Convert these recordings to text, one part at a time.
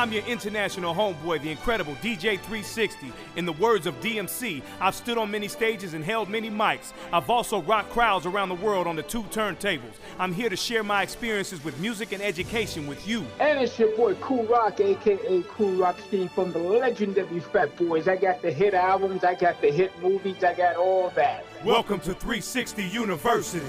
I'm your international homeboy, the incredible DJ 360. In the words of DMC, I've stood on many stages and held many mics. I've also rocked crowds around the world on the two turntables. I'm here to share my experiences with music and education with you. And it's your boy Kool Rock, aka Kool Rock Ski from the legendary Fat Boys. I got the hit albums, I got the hit movies, I got all that. Welcome to 360 University.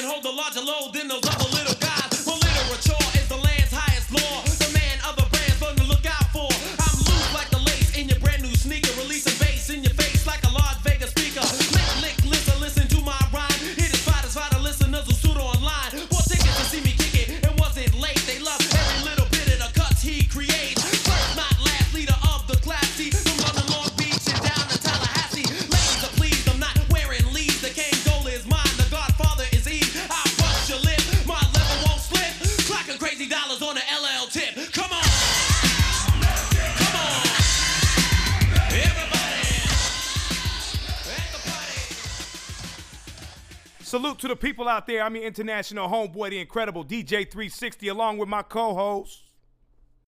Can hold a larger load than those other people out there. I'm your international homeboy, the incredible DJ 360, along with my co-host.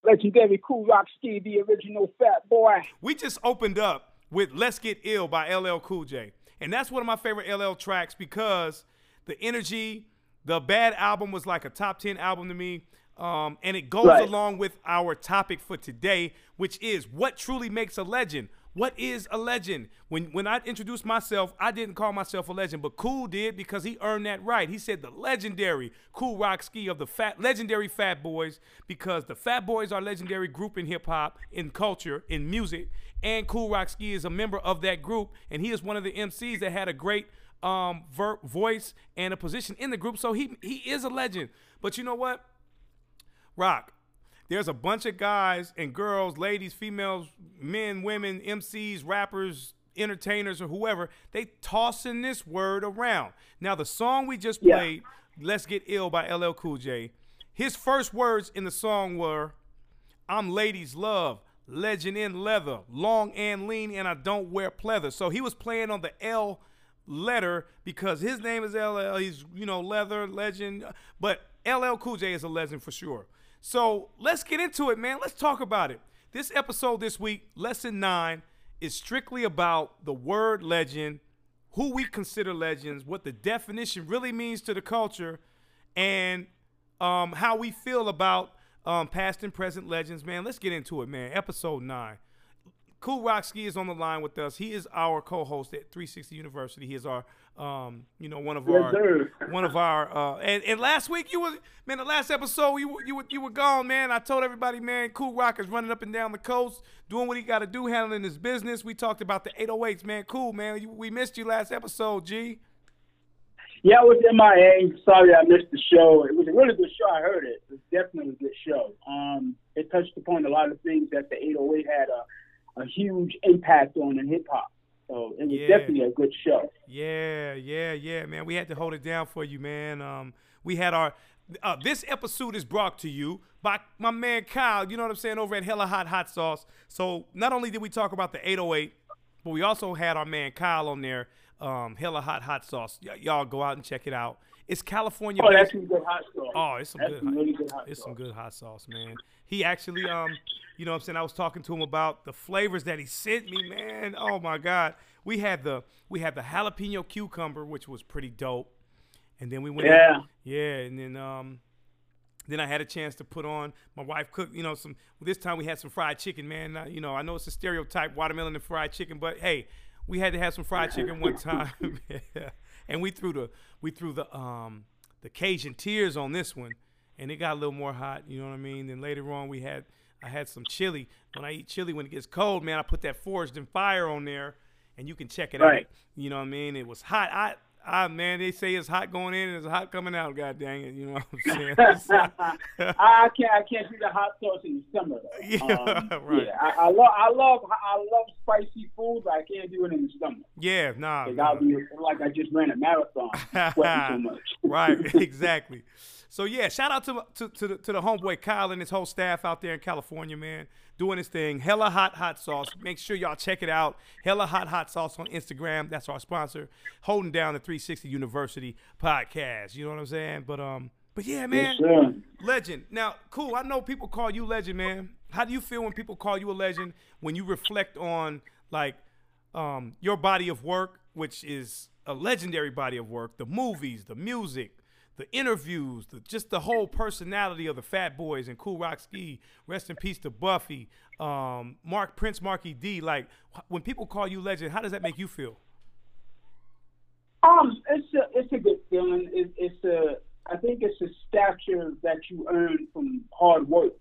Legendary Kool Rock Ski, the original Fat Boy. We just opened up with Let's Get Ill by LL Cool J. And that's one of my favorite LL tracks because the energy, the bad album was like a top 10 album to me. Um, and it goes Right. along with our topic for today, which is what truly makes a legend. What is a legend? When when I introduced myself, I didn't call myself a legend, but Cool did because he earned that right. He said the legendary Cool Rock Ski of the fat legendary Fat Boys because the Fat Boys are a legendary group in hip hop, in culture, in music, and Cool Rock Ski is a member of that group, and he is one of the MCs that had a great um ver- voice and a position in the group. So he he is a legend. But you know what? Rock, there's a bunch of guys and girls, ladies, females, men, women, MCs, rappers, entertainers, or whoever, they tossing this word around. Now, the song we just Yeah. played, Let's Get Ill by LL Cool J, his first words in the song were, I'm ladies' love, legend in leather, long and lean, and I don't wear pleather. So he was playing on the L letter because his name is LL. He's, you know, leather, legend. But LL Cool J is a legend for sure. So let's get into it, man. Let's talk about it. This episode this week, lesson nine, is strictly about the word legend, who we consider legends, what the definition really means to the culture, and um, how we feel about um, past and present legends, man. Let's get into it, man. Episode nine. Cool Rockski is on the line with us. He is our co-host at 360 University. He is our, um, you know, one of Yes, our, sir. one of our. Uh, and, and last week you were, man, the last episode you were- you were, you were gone, man. I told everybody, man, Cool Rock is running up and down the coast, doing what he got to do, handling his business. We talked about the 808s, man. Cool, man. You, we missed you last episode, G. Yeah, I was in my MIA. Sorry I missed the show. It was a really good show. I heard it. It was definitely a good show. Um, it touched upon a lot of things that the 808 had a, a huge impact on in hip hop. So it was Yeah. definitely a good show. Yeah, yeah, yeah, man. We had to hold it down for you, man. Um, we had our Uh, this episode is brought to you by my man Kyle. You know what I'm saying over at Hella Hot Hot Sauce. So not only did we talk about the 808, but we also had our man Kyle on there. Um, Hella Hot Hot Sauce. Y- y'all go out and check it out. It's California. Oh, that's some good hot sauce. Oh, it's some That's good. some hot- really good hot It's some good hot sauce, man. He actually, um, you know, what I'm saying I was talking to him about the flavors that he sent me, man. Oh my God, we had the we had the jalapeno cucumber, which was pretty dope, and then we went, in- Yeah. yeah, and then um, then I had a chance to put on my wife cooked, you know, some. This time we had some fried chicken, man. Uh, you know, I know it's a stereotype, watermelon and fried chicken, but hey, we had to have some fried chicken one time, yeah. and we threw the we threw the um the Cajun tears on this one, and it got a little more hot. You know what I mean? Then later on we had I had some chili. When I eat chili when it gets cold, man, I put that forged in fire on there, and you can check it out. You know what I mean? It was hot. I, I man, they say it's hot going in and it's hot coming out. God dang it, you know what I'm saying? I, can't. I can't do the hot sauce in the summer. Though. Yeah, um, right. Yeah, I, I love. I love. I love spicy food, but I can't do it in the summer. yeah, nah. 'Cause nah. I'll be like I just ran a marathon, sweating so much. right, exactly. So yeah, shout out to to to the, to the homeboy Kyle and his whole staff out there in California, man, doing his thing. Hella hot hot sauce. Make sure y'all check it out. Hella hot hot sauce on Instagram. That's our sponsor. Holding down the 360 University podcast. You know what I'm saying? But um, but yeah, man. Yes. Legend. Now, cool. I know people call you legend, man. How do you feel when people call you a legend? When you reflect on like um, your body of work, which is a legendary body of work, the movies, the music, the interviews, the, just the whole personality of the Fat Boys and Cool Rock Ski. Rest in peace to Buffy, um, Mark Prince, Marky D. Like when people call you legend, how does that make you feel? Um, it's a it's a good feeling. It, it's a I think it's a stature that you earn from hard work.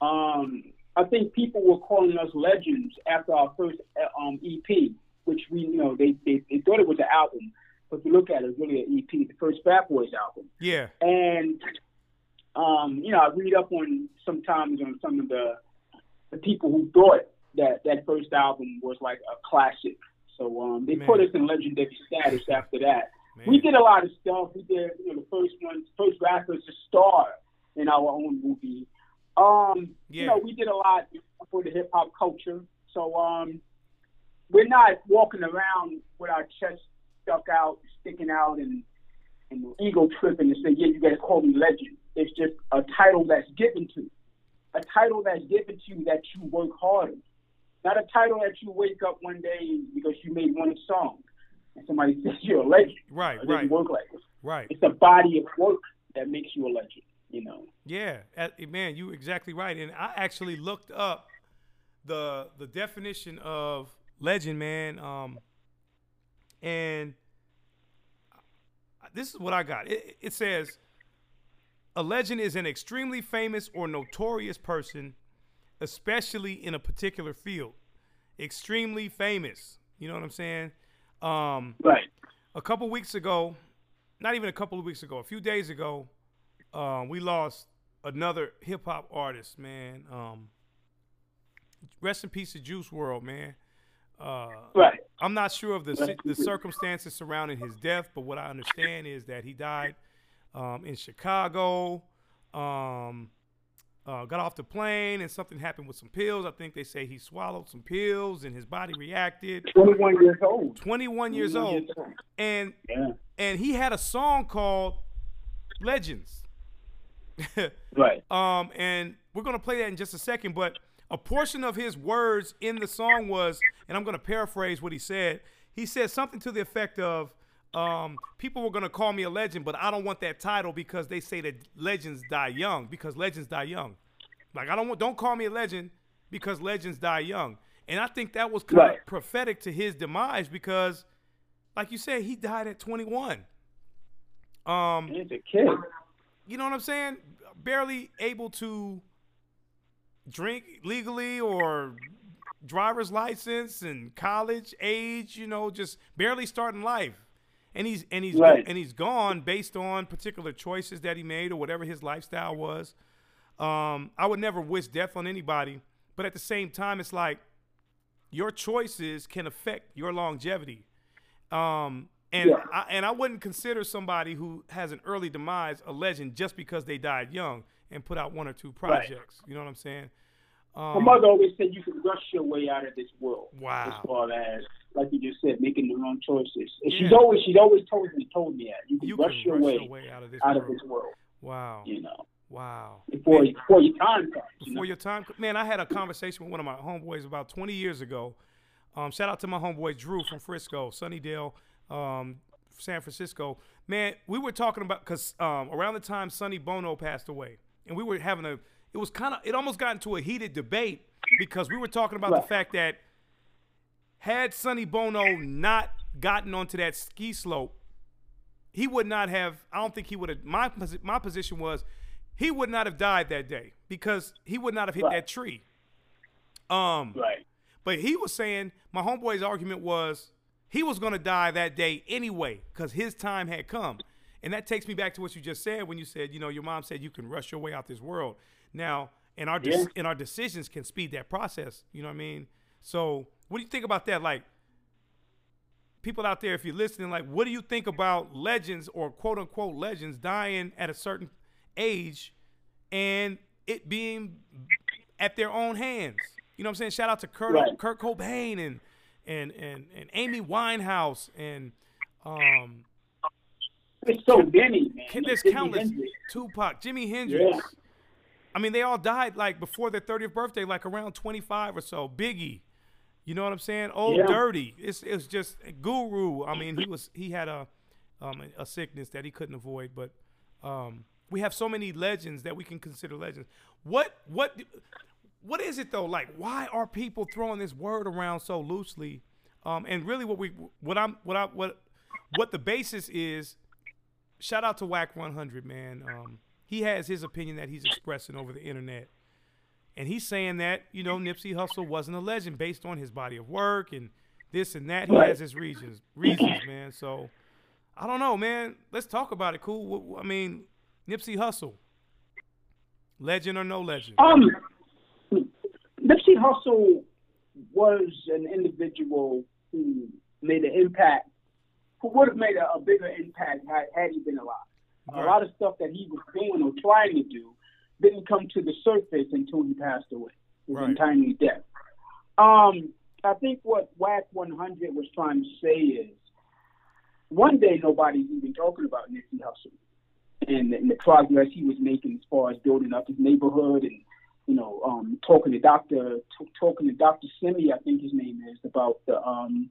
Um, I think people were calling us legends after our first uh, um, EP, which we you know they, they they thought it was an album, if you look at it, it's really an EP, the first Fat Boys album. Yeah, And um, you know, I read up on sometimes on some of the the people who thought that that first album was like a classic. So um, they Man. put us in legendary status after that. man. We did a lot of stuff. We did, you know, the first one, first rappers to star in our own movie. Um, Yeah. you know, we did a lot for the hip hop culture. So um, we're not walking around with our chest stuck out, sticking out, and and ego tripping and say, yeah, you guys call me legend. It's just a title that's given to you. A title that's given to you that you work hard on. Not a title that you wake up one day because you made one song and somebody says you're a legend. Right, It right. work like this. right. It's a body of work that makes you a legend, you know. Yeah, man, you exactly right. And I actually looked up the the definition of legend, man. Um, and this is what I got. It, it says a legend is an extremely famous or notorious person, especially in a particular field. Extremely famous. You know what I'm saying? Um, Right. a couple weeks ago, not even a couple of weeks ago, a few days ago, um, we lost another hip hop artist, man. Um, rest in peace to Juice WRLD, man. Uh, Right. I'm not sure of the the circumstances surrounding his death, but what I understand is that he died um, in Chicago. Um, uh, got off the plane and something happened with some pills. I think they say he swallowed some pills and his body reacted. 21 years old. 21 years 21 old, and Yeah. and he had a song called Legends. Right. um, and we're gonna play that in just a second. But a portion of his words in the song was, and I'm gonna paraphrase what he said. He said something to the effect of, um, "People were gonna call me a legend, but I don't want that title because they say that legends die young. Because legends die young. Like I don't want, don't call me a legend because legends die young." And I think that was kind of prophetic to his demise because, like you said, he died at 21. Um, He's a kid. you know what I'm saying? Barely able to drink legally or driver's license and college age, you know, just barely starting life. And he's and he's Right. and he's gone based on particular choices that he made or whatever his lifestyle was. Um, I would never wish death on anybody, but at the same time, it's like your choices can affect your longevity. Um, And Yeah. I, and I wouldn't consider somebody who has an early demise a legend just because they died young and put out one or two projects. You know what I'm saying? My Um, mother always said you can rush your way out of this world. Wow. As far as, like you just said, making the wrong choices. And She's always, she's always told me, told me that you can you rush, can your, rush way your way out of this out of world. this world. Wow. You know, Wow. before before your time comes. You before know? your time. Man, I had a conversation with one of my homeboys about 20 years ago. Um, shout out to my homeboy Drew from Frisco, Sunnydale, um, San Francisco. Man, we were talking about because um, around the time Sonny Bono passed away, and we were having a. It was kind of. It almost got into a heated debate because we were talking about the fact that had Sonny Bono not gotten onto that ski slope, he would not have. I don't think he would have. My my position was, he would not have died that day because he would not have hit Right. that tree. Um, Right. but he was saying my homeboy's argument was he was going to die that day anyway because his time had come. And that takes me back to what you just said when you said, you know, your mom said you can rush your way out this world. Now, and our dec- Yeah. and our decisions can speed that process. You know what I mean? So, what do you think about that? Like, people out there, if you're listening, like, what do you think about legends or quote unquote legends dying at a certain age and it being at their own hands? You know what I'm saying? Shout out to Kurt, Right. Kurt Cobain and and and and Amy Winehouse and um There's so many, man. There's Jimi countless Hendrix. Tupac, Jimi Hendrix. Yeah. I mean, they all died like before their 30th birthday, like around 25 or so. Biggie, you know what I'm saying? Old Yeah. Dirty. It's it's just Guru. I mean, he was he had a um a sickness that he couldn't avoid, but um we have so many legends that we can consider legends. What what what is it though? Like, why are people throwing this word around so loosely? Um, and really, what we what I'm what I what what the basis is shout out to Wack 100, man. Um, he has his opinion that he's expressing over the internet. And he's saying that, you know, Nipsey Hussle wasn't a legend based on his body of work and this and that. He has his reasons, reasons, man. So I don't know, man. Let's talk about it. Cool. I mean, Nipsey Hussle, legend or no legend? Um, Nipsey Hussle was an individual who made an impact, who would have made a, a bigger impact had, had he been alive. A lot of stuff that he was doing or trying to do didn't come to the surface until he passed away. His Right. untimely death. Um, I think what Wack 100 was trying to say is one day nobody's even talking about Nipsey Hussle and, and the progress he was making as far as building up his neighborhood and you know um, talking to Doctor t- talking to Doctor Simi, I think his name is about the um,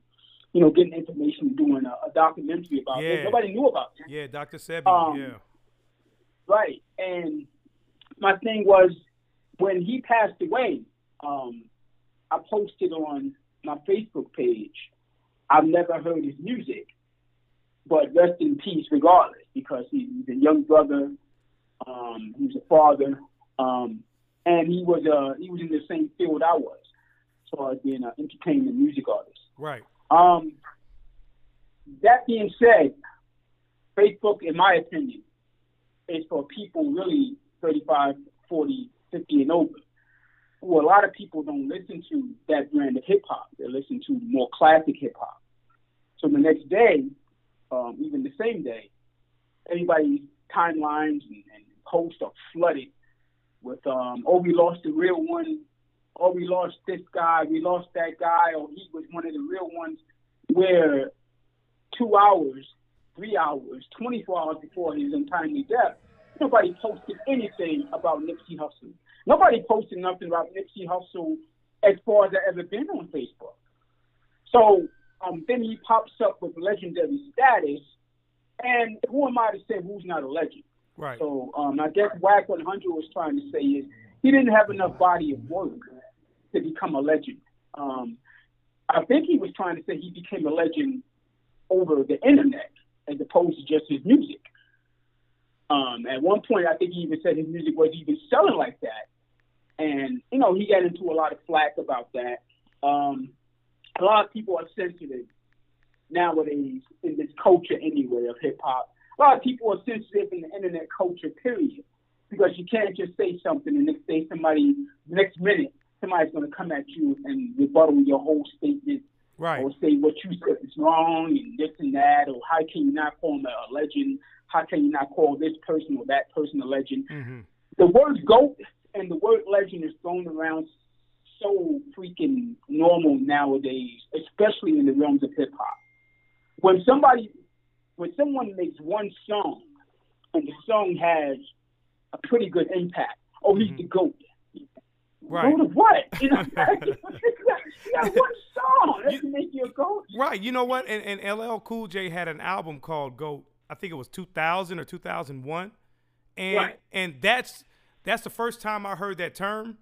you know getting information, doing a, a documentary about Yeah. it. Nobody knew about it. Yeah, Dr. Sebi. Um, yeah. Right. And my thing was when he passed away, um, I posted on my Facebook page, I've never heard his music, but rest in peace regardless, because he, he's a young brother, um, he was a father, um, and he was uh, he was in the same field I was, as far as being an entertainment music artist. Right. Um, that being said, Facebook, in my opinion, is for people really 35, 40, 50 and over. Who a lot of people don't listen to that brand of hip hop. They listen to more classic hip hop. So the next day, um, even the same day, everybody's timelines and, and posts are flooded with, um, oh, we lost the real one. Oh, we lost this guy. We lost that guy. Or he was one of the real ones. Where two hours, three hours, 24 hours before his untimely death, nobody posted anything about Nipsey Hussle. Nobody posted nothing about Nipsey Hussle as far as I ever been on Facebook. So um, then he pops up with legendary status, and who am I to say who's not a legend? Right. So um, I guess Wack 100 was trying to say is he didn't have enough body of work to become a legend. Um, I think he was trying to say he became a legend over the internet as opposed to just his music. Um, at one point, I think he even said his music wasn't even selling like that. And, you know, he got into a lot of flack about that. Um, a lot of people are sensitive nowadays in this culture anyway of hip hop. A lot of people are sensitive in the internet culture, period. Because you can't just say something and next day somebody, the next minute, somebody's going to come at you and rebuttal your whole statement Right. Or say what you said is wrong and this and that, or how can you not call him a legend? How can you not call this person or that person a legend? Mm-hmm. The word GOAT and the word legend is thrown around so freaking normal nowadays, especially in the realms of hip hop. When somebody, when someone makes one song and the song has a pretty good impact, oh, he's the GOAT. Right. Goat of what? You know, you you got one song that can make you a goat. Right. You know what? And, and LL Cool J had an album called Goat. I think it was 2000 or 2001, and Right. and that's that's the first time I heard that term.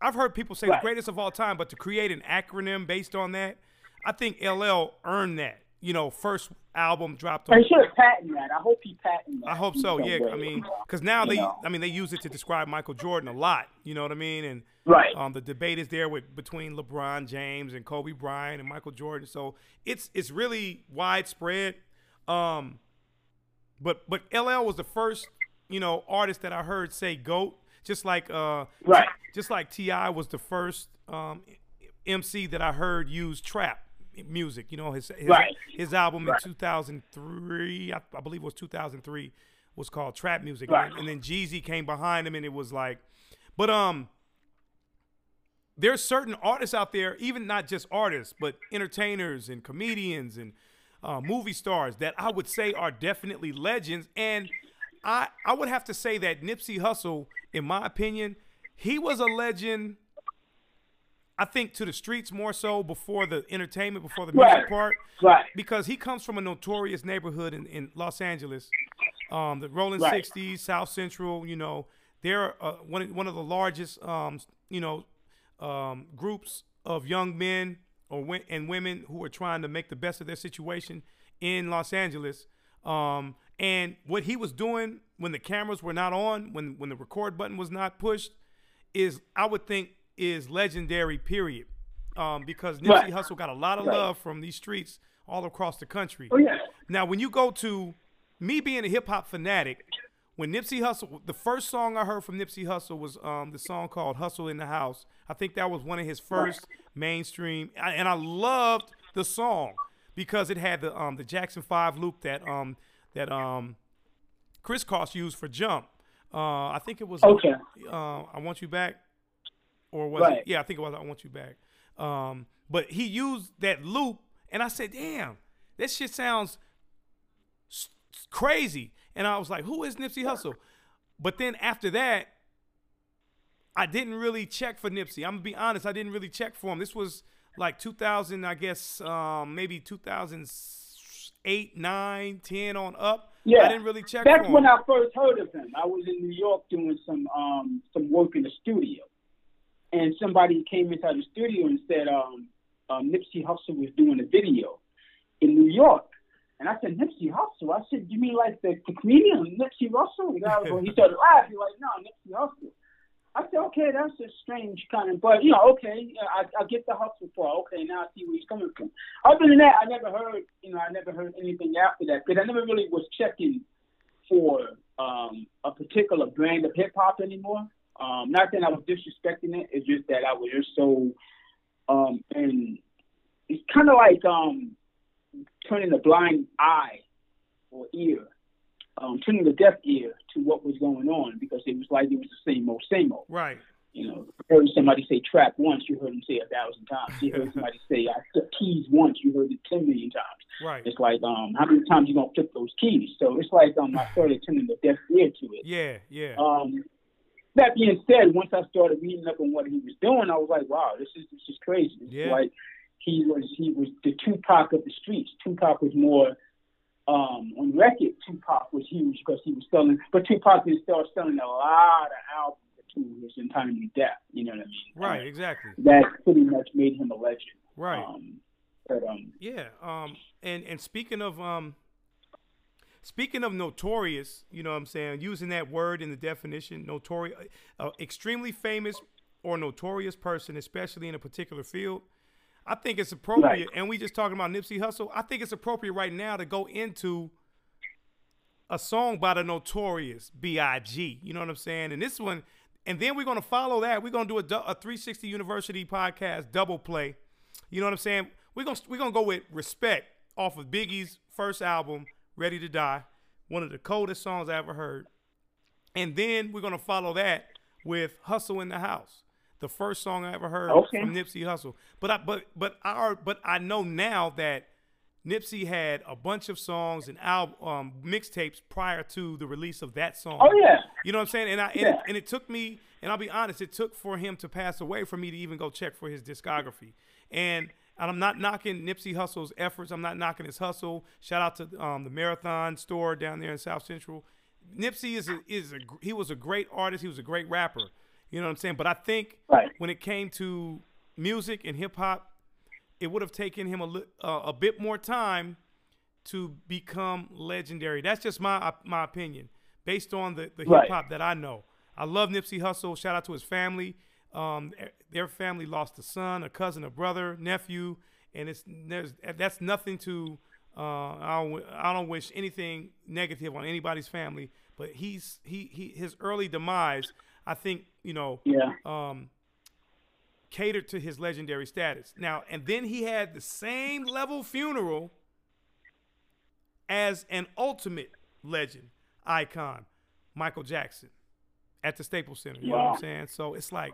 I've heard people say Right. the greatest of all time, but to create an acronym based on that, I think LL earned that. You know, first album dropped on I should have patented that. I hope he patented that. I hope so. Yeah, some I mean, because now You they, know. I mean, they use it to describe Michael Jordan a lot. You know what I mean? And Right. um, the debate is there with between LeBron James and Kobe Bryant and Michael Jordan. So it's it's really widespread. Um, but but LL was the first, you know, artist that I heard say "goat," just like uh, Right. just like T.I. was the first um, MC that I heard use trap music. You know, his his, Right. his album Right. in 2003, I, I believe it was 2003, was called Trap Music, Right. and, then Jeezy came behind him, and it was like, but um, there's certain artists out there, even not just artists, but entertainers and comedians and uh, movie stars that I would say are definitely legends. And I I would have to say that Nipsey Hussle, in my opinion, he was a legend. I think to the streets more so before the entertainment, before the music Right. part, Right. because he comes from a notorious neighborhood in, in Los Angeles, um, the Rolling Right. '60s, South Central. You know, they're uh, one of- one of the largest, um, you know, um, groups of young men or and women who are trying to make the best of their situation in Los Angeles. Um, and what he was doing when the cameras were not on, when when the record button was not pushed, is I would think is legendary. Period. Um, because Nipsey Right. Hussle got a lot of Right. love from these streets all across the country. Oh yeah. Now, when you go to me being a hip hop fanatic, when Nipsey Hussle, the first song I heard from Nipsey Hussle was um, the song called "Hustle in the House." I think that was one of his first mainstream, and I loved the song because it had the um, the Jackson Five loop that um, that um, Kris Kross used for "Jump." Uh, I think it was Okay. uh, "I Want You Back," or was Right. it? Yeah, I think it was "I Want You Back." Um, but he used that loop, and I said, "Damn, that shit sounds s- crazy. And I was like, who is Nipsey Hussle? But then after that, I didn't really check for Nipsey. I'm gonna be honest, I didn't really check for him. This was like 2000, I guess, um, maybe 2008, 9, 10 on up. Yeah. I didn't really check That's for him. when I first heard of him. I was in New York doing some um some work in the studio, and somebody came inside the studio and said um, um Nipsey Hussle was doing a video in New York. And I said, Nipsey Hussle? I said, you mean like the, the comedian Nipsey Russell? The guy, was- he started laughing, like, no, Nipsey Hussle. I said, okay, that's a strange kind of, but you know, okay, I, I get the hustle part. Okay, now I see where he's coming from. Other than that, I never heard, you know, I never heard anything after that because I never really was checking for um, a particular brand of hip hop anymore. Um, not that I was disrespecting it, it's just that I was just so, um, and it's kind of like um, turning a blind eye or ear, um, turning a deaf ear to what was going on because it was like it was the same old, same old. Right. You know, you heard somebody say trap once, you heard them say a thousand times. You heard somebody say I took keys once, you heard it ten million times. Right. It's like, um, how many times you gonna flip those keys? So it's like um, I started turning a deaf ear to it. Yeah. Yeah. Um, that being said, once I started reading up on what he was doing, I was like, wow, this is this is crazy. Yeah. like he was he was the Tupac of the streets. Tupac was more um, on record. Tupac was huge because he was selling, but Tupac did start selling a lot of albums to his untimely death. You know what I mean? right. Uh, Exactly. that pretty much made him a legend. Right. Um, but um, Yeah. Um. And and speaking of um. Speaking of notorious, you know what I'm saying, using that word in the definition, notorious, uh, extremely famous or notorious person, especially in a particular field, I think it's appropriate. And we just talking about Nipsey Hussle. I think it's appropriate right now to go into a song by the notorious B.I.G. You know what I'm saying? And this one, and then we're gonna follow that. We're gonna do a, a 360 University podcast double play. You know what I'm saying? we're gonna we're gonna go with respect off of Biggie's first album, Ready to Die, one of the coldest songs I ever heard. And then we're gonna follow that with Hustle in the House, the first song I ever heard Okay. from Nipsey Hussle. But I but but I but I know now that Nipsey had a bunch of songs and album um, mixtapes prior to the release of that song. Oh yeah. You know what I'm saying? And I and, Yeah. it, and it took me, and I'll be honest, it took for him to pass away for me to even go check for his discography. And, and I'm not knocking Nipsey Hussle's efforts. I'm not knocking his hustle. Shout out to um, the Marathon store down there in South Central. Nipsey is a, is a he was a great artist. He was a great rapper. You know what I'm saying? But I think Right. when it came to music and hip hop, it would have taken him a li- uh, a bit more time to become legendary. That's just my uh, my opinion, based on the, the hip hop that I know. I love Nipsey Hussle. Shout out to his family. Um, their family lost a son, a cousin, a brother, nephew, and it's there's that's nothing to. Uh, I don't, I don't wish anything negative on anybody's family, but he's he he his early demise. I think you know Yeah. um, catered to his legendary status. Now, and then he had the same level funeral as an ultimate legend icon, Michael Jackson, at the Staples Center. You know what I'm saying? So it's like,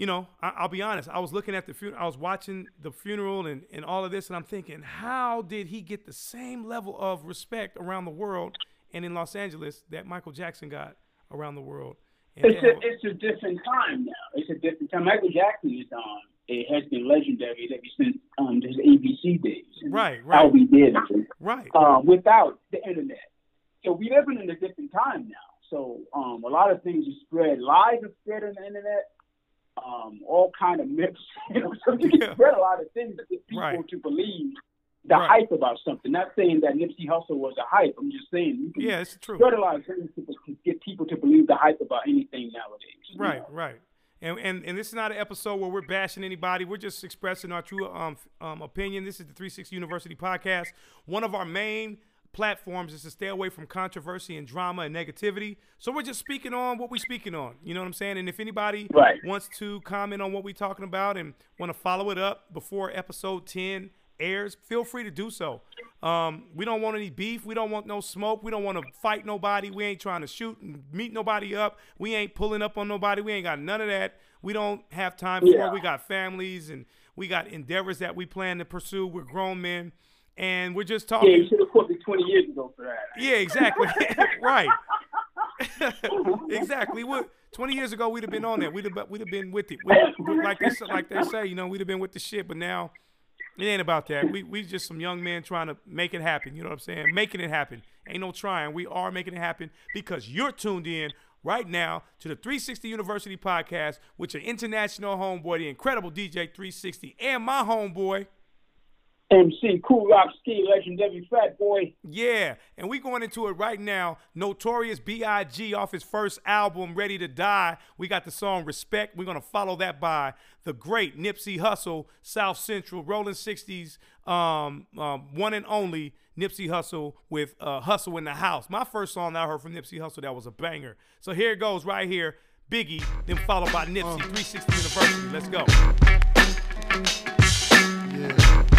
you know, I, I'll be honest. I was looking at the funeral. I was watching the funeral and, and all of this, and I'm thinking, how did he get the same level of respect around the world and in Los Angeles that Michael Jackson got around the world? And It's a it's a different time now. It's a different time. Michael Jackson is um it has been legendary ever since um his ABC days. and Right, How right. we did it. right. uh, without the internet. So we're living in a different time now. So um, a lot of things are spread. Lies are spread on the internet. Um, all kind of myths. You know, so you Yeah. can spread a lot of things to get people Right. to believe the Right. hype about something. Not saying that Nipsey Hussle was a hype. I'm just saying you can Yeah, it's true. spread a lot of things to, get people to believe the hype about anything nowadays. you Right, know. right. And, and and this is not an episode where we're bashing anybody. We're just expressing our true um, um, opinion. This is the 360 University podcast. One of our main platforms is to stay away from controversy and drama and negativity. So we're just speaking on what we're speaking on. You know what I'm saying? And if anybody Right. wants to comment on what we're talking about and want to follow it up before episode 10 airs, feel free to do so. Um, we don't want any beef. We don't want no smoke. We don't want to fight nobody. We ain't trying to shoot and meet nobody up. We ain't pulling up on nobody. We ain't got none of that. We don't have time for it. We got families and we got endeavors that we plan to pursue. We're grown men. And we're just talking. Yeah, you should have put me 20 years ago for that. Yeah, exactly. right. exactly. What twenty years ago we'd have been on that. We'd have we'd have been with it. We, we- like they say- like they say, you know, we'd have been with the shit. But now it ain't about that. We we just some young men trying to make it happen. You know what I'm saying? Making it happen. Ain't no trying. We are making it happen because you're tuned in right now to the 360 University podcast with your international homeboy, the incredible DJ 360, and my homeboy. MC Cool Rock Ski Legendary Fat Boy. Yeah, and we going into it right now. Notorious B.I.G. off his first album, Ready to Die. We got the song Respect. We're gonna follow that by the great Nipsey Hussle, South Central, Rolling 60s, um, um, one and only Nipsey Hussle with uh, Hustle in the House. My first song that I heard from Nipsey Hussle that was a banger. So here it goes right here. Biggie, then followed by Nipsey, 360 University. Let's go. No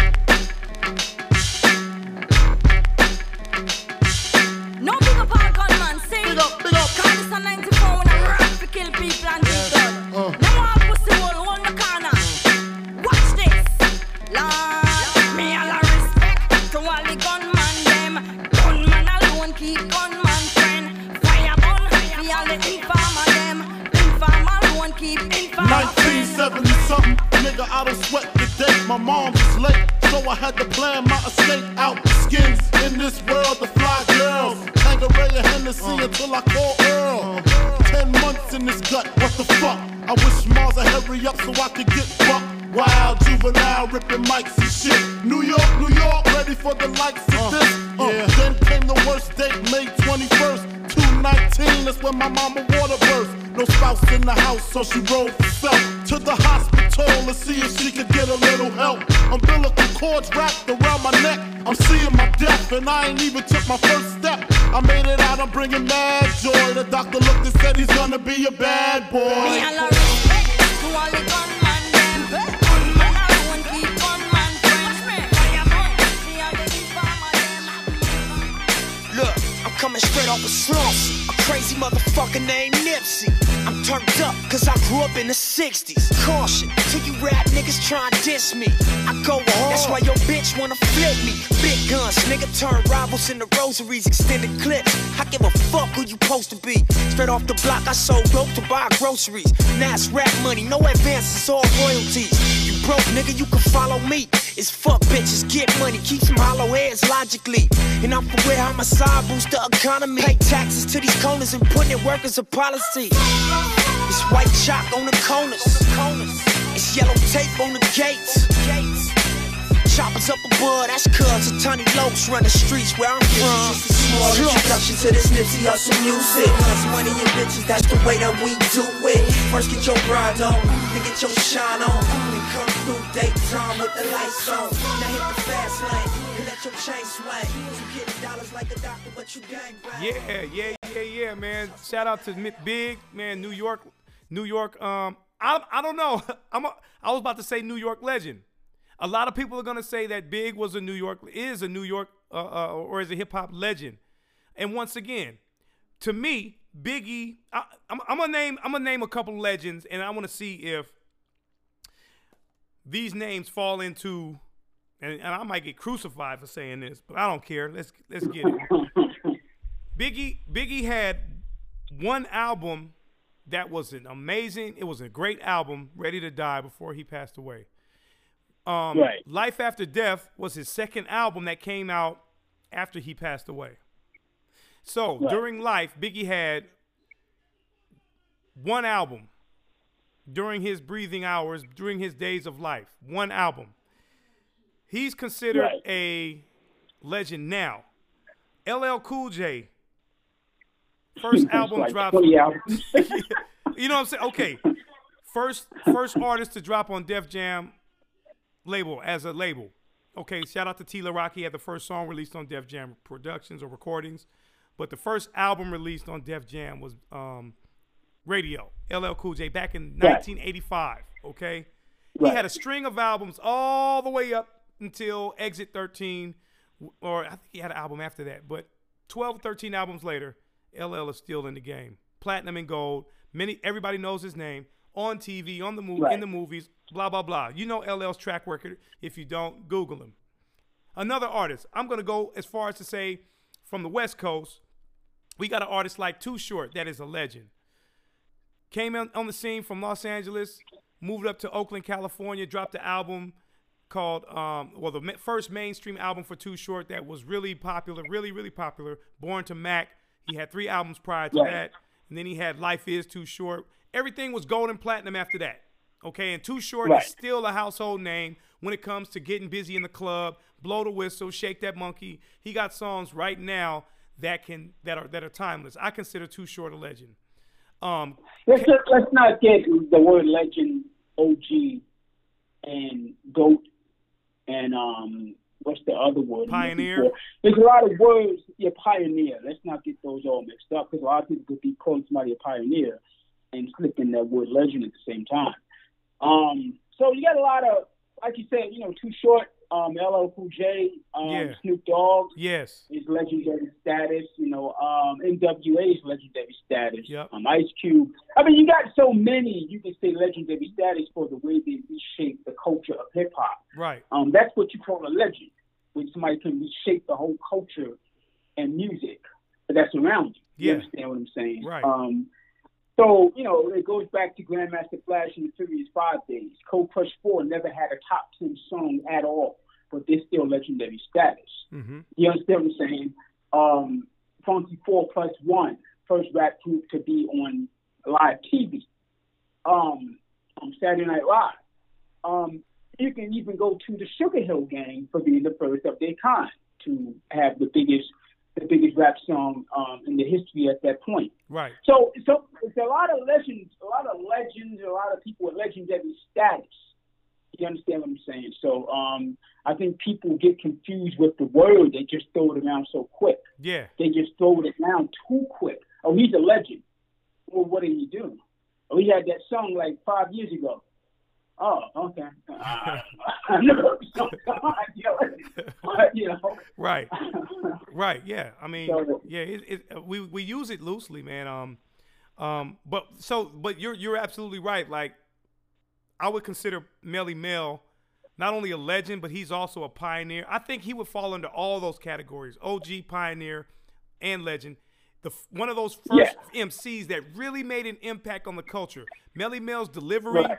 nigga, I don't sweat the day. My mom was late, so I had to plan my escape out the skins. In this world, the fly girls. Tanqueray and Hennessy until I call Earl. Ten months in this gut, what the fuck? I wish Mars would hurry up so I could get fucked. Wild juvenile ripping mics and shit. New York, New York, ready for the likes of this. Uh, Then came the worst date, May 21st. 219, that's when my mama water burst. No spouse in the house, so she rode for cords wrapped around my neck. I'm seeing my death, and I ain't even took my first step. I made it out, I'm bringing mad joy. The doctor looked and said he's gonna be a bad boy. Look, I'm coming straight off a slump crazy motherfucker named Nipsey. I'm turned up cause I grew up in the 60s. Caution, to you rap niggas try and diss me. I go hard. That's why your bitch wanna flip me. Big guns, nigga turn rivals into rosaries, extended clips. I give a fuck who you supposed to be. Straight off the block, I sold dope to buy groceries. Now it's rap money, no advances, all royalties. You broke, nigga, you can follow me. It's fuck bitches, get money, keep some hollow heads logically. And I'm for where side boost the economy. Pay taxes to these corners and put in a policy. It's white chalk on the corners. It's yellow tape on the gates. Choppers up above, that's cuz a tiny locs run the streets where I'm from. Small introduction to this Nipsey Hustle music. Cause money and bitches, that's the way that we do it. First get your grind on, then get your shine on. Then come through daytime with the lights on. Now hit the fast lane and let your chain swing. You getting dollars like a doctor, but you gang bang. Yeah, yeah, yeah, yeah, man. Shout out to Big, man, New York, New York. Um, I, I don't know. I'm a, I was about to say New York legend. A lot of people are gonna say that Big was a New York is a New York uh, uh, or is a hip hop legend. And once again, to me, Biggie, I, I'm, I'm gonna name I'm gonna name a couple legends, and I want to see if these names fall into. And, and I might get crucified for saying this, but I don't care. Let's let's get it. Biggie Biggie had one album that was an amazing. It was a great album, Ready to Die, before he passed away. Um, Right. Life After Death was his second album that came out after he passed away. So Right. during life, Biggie had one album during his breathing hours, during his days of life. One album. He's considered Right. a legend now. LL Cool J. First album like dropped. 20 albums. you know what I'm saying? Okay. First first artist to drop on Def Jam label as a label. Okay, shout out to T La Rock. He had the first song released on Def Jam Productions or recordings. But the first album released on Def Jam was um, Radio, LL Cool J, back in 1985. Okay? He had a string of albums all the way up until Exit 13, or I think he had an album after that. But 12, 13 albums later, LL is still in the game. Platinum and gold. Many everybody knows his name on TV, on the movie, in the movies, blah blah blah. You know LL's track record. If you don't, Google him. Another artist. I'm gonna go as far as to say from the West Coast, we got an artist like Too Short that is a legend. Came on, on the scene from Los Angeles, moved up to Oakland, California, dropped the album called um, well the first mainstream album for Too Short that was really popular, really really popular. Born to Mack. He had three albums prior to Right. that, and then he had Life Is Too Short. Everything was gold and platinum after that. Okay, and Too Short Right. is still a household name when it comes to getting busy in the club, blow the whistle, shake that monkey. He got songs right now that can that are that are timeless. I consider Too Short a legend. Um, let's let's not get the word legend, OG, and goat, and um, the other word? Pioneer? There's a lot of words. Yeah, pioneer. Let's not get those all mixed up because a lot of people could be calling somebody a pioneer and slip in that word legend at the same time. Um, so you got a lot of, like you said, you know, Too Short, um, LL Cool J, um, Yeah. Snoop Dogg yes, is legendary status. You know, um, NWA is legendary status. Yep. Um, Ice Cube. I mean, you got so many. You can say legendary status for the way they reshape the culture of hip hop. right. Um, that's what you call a legend, when somebody can reshape the whole culture and music that's around you. You understand what I'm saying? Right. Um, so, you know, it goes back to Grandmaster Flash and the Furious Five days. Cold Crush 4 never had a top 10 song at all, but they're still legendary status. hmm You understand what I'm saying? Um, Funky Four Plus One, first rap group to be on live TV. Um, on Saturday Night Live. Um, you can even go to the Sugar Hill Gang for being the first of their kind to have the biggest, the biggest rap song um, in the history at that point. Right. So, so it's a lot of legends, a lot of legends, a lot of people with legendary status. You understand what I'm saying? So, um, I think people get confused with the word. They just throw it around so quick. Yeah. They just throw it around too quick. Oh, he's a legend. Well, what did he do? Oh, he had that song like five years ago. Oh, okay. Uh, I know. So, you know, but, you know. Right. Right. Yeah. I mean, So- yeah. It, it, we we use it loosely, man. Um, um. But so, but you're you're absolutely right. Like, I would consider Melle Mel not only a legend, but he's also a pioneer. I think he would fall into all those categories: OG, pioneer, and legend. The one of those first MCs that really made an impact on the culture. Melle Mel's delivery, Right.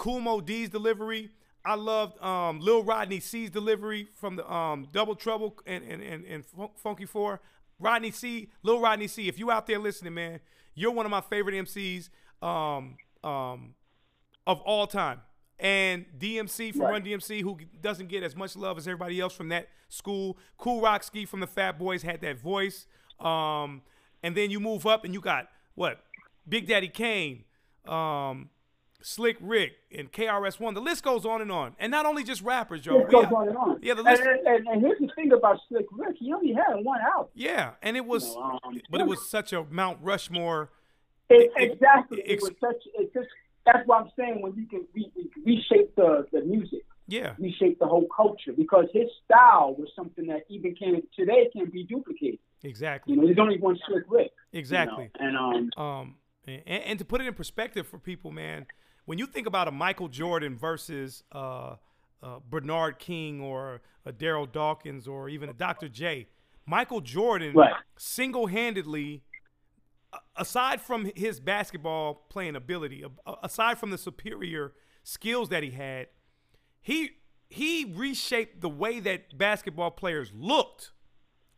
Kool Moe Dee's delivery. I loved um, Lil Rodney Cee's delivery from the um, Double Trouble and and, and, and Funky Four. Rodney Cee, Lil Rodney Cee. If you out there listening, man, you're one of my favorite MCs um, um, of all time. And DMC from Right. Run DMC, who doesn't get as much love as everybody else from that school. Kool Rock Ski from the Fat Boys had that voice. Um, and then you move up and you got what? Big Daddy Kane, um, Slick Rick, and KRS One. The list goes on and on. And not only just rappers, Joe. It goes have- on and on. Yeah, the and, list. and, and, and here's the thing about Slick Rick. He only had one album. Yeah, and it was, know, um, but it was such a Mount Rushmore. It, It- exactly. it- It, was such. It just. That's what I'm saying. When you can re, reshape the the music, Yeah, reshape the whole culture, because his style was something that even can today can be duplicated. exactly, You know, there's only one Slick Rick. you know, exactly. And um, Um, and, and to put it in perspective for people, man, when you think about a Michael Jordan versus uh, uh, Bernard King or a Darryl Dawkins or even a Dr. J, Michael Jordan Right. single-handedly, aside from his basketball playing ability, aside from the superior skills that he had, he he reshaped the way that basketball players looked